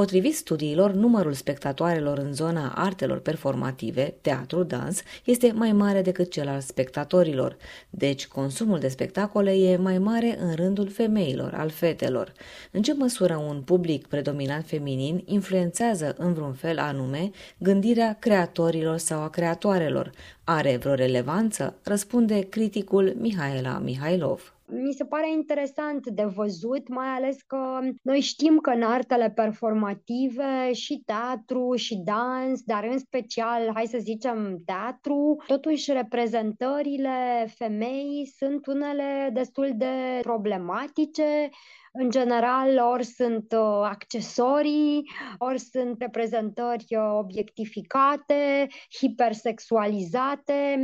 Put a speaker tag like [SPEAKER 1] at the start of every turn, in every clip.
[SPEAKER 1] Potrivit studiilor, numărul spectatoarelor în zona artelor performative, teatru, dans, este mai mare decât cel al spectatorilor, deci consumul de spectacole e mai mare în rândul femeilor, al fetelor. În ce măsură un public predominant feminin influențează în vreun fel anume gândirea creatorilor sau a creatoarelor? Are vreo relevanță? Răspunde criticul Mihaela Mihailov.
[SPEAKER 2] Mi se pare interesant de văzut, mai ales că noi știm că în artele performative și teatru și dans, dar în special, hai să zicem, teatru, totuși reprezentările femeii sunt unele destul de problematice în general, ori sunt uh, accesorii, ori sunt reprezentări uh, obiectificate, hipersexualizate,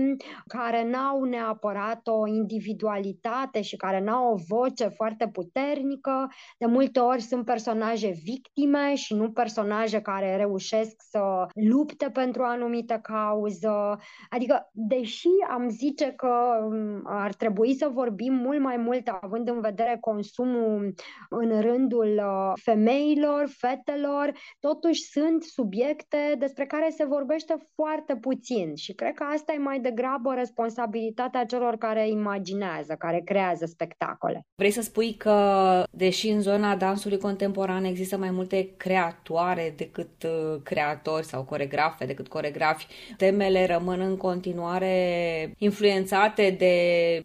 [SPEAKER 2] care n-au neapărat o individualitate și care n-au o voce foarte puternică. De multe ori sunt personaje victime și nu personaje care reușesc să lupte pentru o anumită cauză. Adică, deși am zice că um, ar trebui să vorbim mult mai mult având în vedere consumul în rândul uh, femeilor, fetelor, totuși sunt subiecte despre care se vorbește foarte puțin și cred că asta e mai degrabă responsabilitatea celor care imaginează, care creează spectacole.
[SPEAKER 1] Vrei să spui că, deși în zona dansului contemporan există mai multe creatoare decât uh, creatori sau coregrafe decât coregrafi, temele rămân în continuare influențate de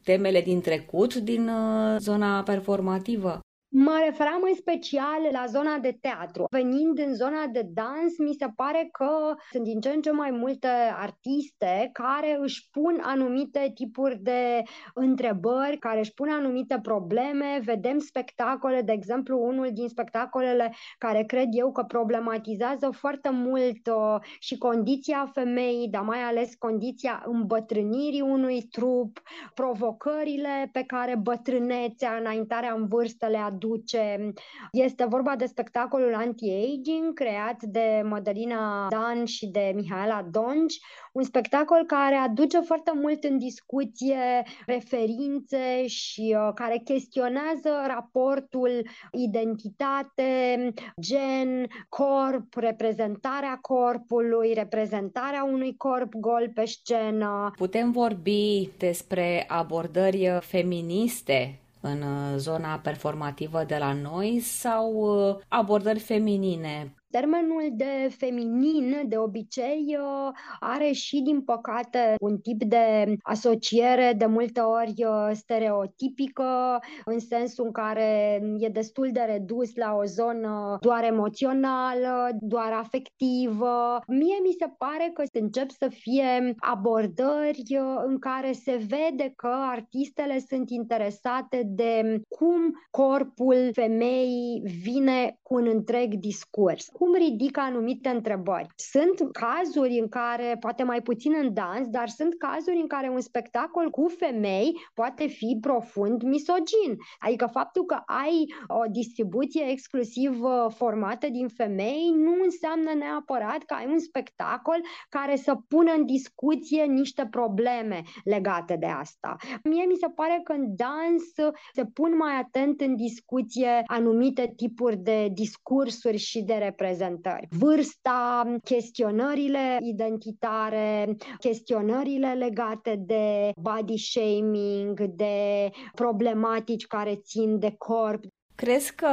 [SPEAKER 1] temele din trecut din uh, zona performativă?
[SPEAKER 2] Mă referam în special la zona de teatru. Venind în zona de dans, mi se pare că sunt din ce în ce mai multe artiste care își pun anumite tipuri de întrebări, care își pun anumite probleme. Vedem spectacole, de exemplu, unul din spectacolele care cred eu că problematizează foarte mult uh, și condiția femeii, dar mai ales condiția îmbătrânirii unui trup, provocările pe care bătrânețea, înaintarea în vârstă le aduce aduce. Este vorba de spectacolul anti-aging creat de Madalina Dan și de Mihaela Donci, un spectacol care aduce foarte mult în discuție referințe și uh, care chestionează raportul identitate, gen, corp, reprezentarea corpului, reprezentarea unui corp gol pe scenă.
[SPEAKER 1] Putem vorbi despre abordări feministe în uh, zona performativă de la noi sau uh, abordări feminine
[SPEAKER 2] Termenul de feminin, de obicei, uh, are și, din păcate, un tip de asociere de multe ori uh, stereotipică, în sensul în care e destul de redus la o zonă doar emoțională, doar afectivă. Mie mi se pare că încep să fie abordări uh, în care se vede că artistele sunt interesate de cum corpul femeii vine cu un întreg discurs cum ridică anumite întrebări. Sunt cazuri în care, poate mai puțin în dans, dar sunt cazuri în care un spectacol cu femei poate fi profund misogin. Adică faptul că ai o distribuție exclusiv uh, formată din femei nu înseamnă neapărat că ai un spectacol care să pună în discuție niște probleme legate de asta. Mie mi se pare că în dans se pun mai atent în discuție anumite tipuri de discursuri și de reprezentare reprezentări. Vârsta, chestionările identitare, chestionările legate de body shaming, de problematici care țin de corp.
[SPEAKER 1] Crezi că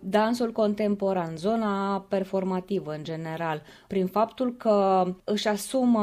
[SPEAKER 1] dansul contemporan, zona performativă în general, prin faptul că își asumă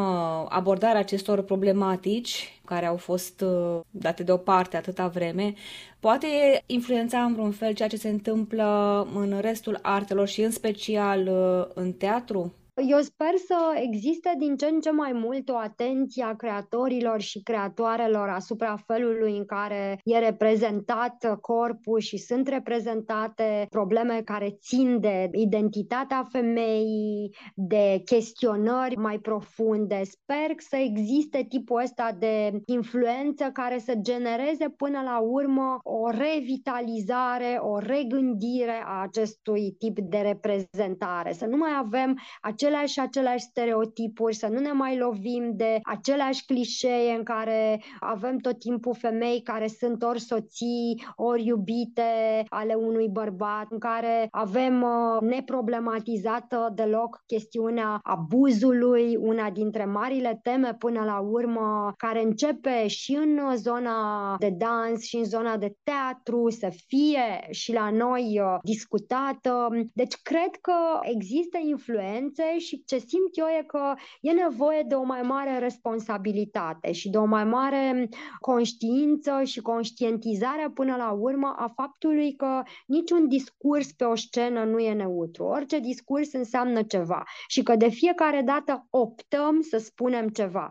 [SPEAKER 1] abordarea acestor problematici care au fost uh, date deoparte atâta vreme, poate influența în vreun fel ceea ce se întâmplă în restul artelor și în special uh, în teatru?
[SPEAKER 2] Eu sper să existe din ce în ce mai mult o atenție a creatorilor și creatoarelor asupra felului în care e reprezentat corpul și sunt reprezentate probleme care țin de identitatea femeii, de chestionări mai profunde. Sper să existe tipul ăsta de influență care să genereze până la urmă o revitalizare, o regândire a acestui tip de reprezentare. Să nu mai avem acest aceleași și aceleași stereotipuri, să nu ne mai lovim de aceleași clișee în care avem tot timpul femei care sunt ori soții, ori iubite ale unui bărbat, în care avem uh, neproblematizată deloc chestiunea abuzului, una dintre marile teme până la urmă, care începe și în zona de dans și în zona de teatru, să fie și la noi uh, discutată. Deci cred că există influențe și ce simt eu e că e nevoie de o mai mare responsabilitate și de o mai mare conștiință și conștientizare până la urmă a faptului că niciun discurs pe o scenă nu e neutru. Orice discurs înseamnă ceva și că de fiecare dată optăm să spunem ceva.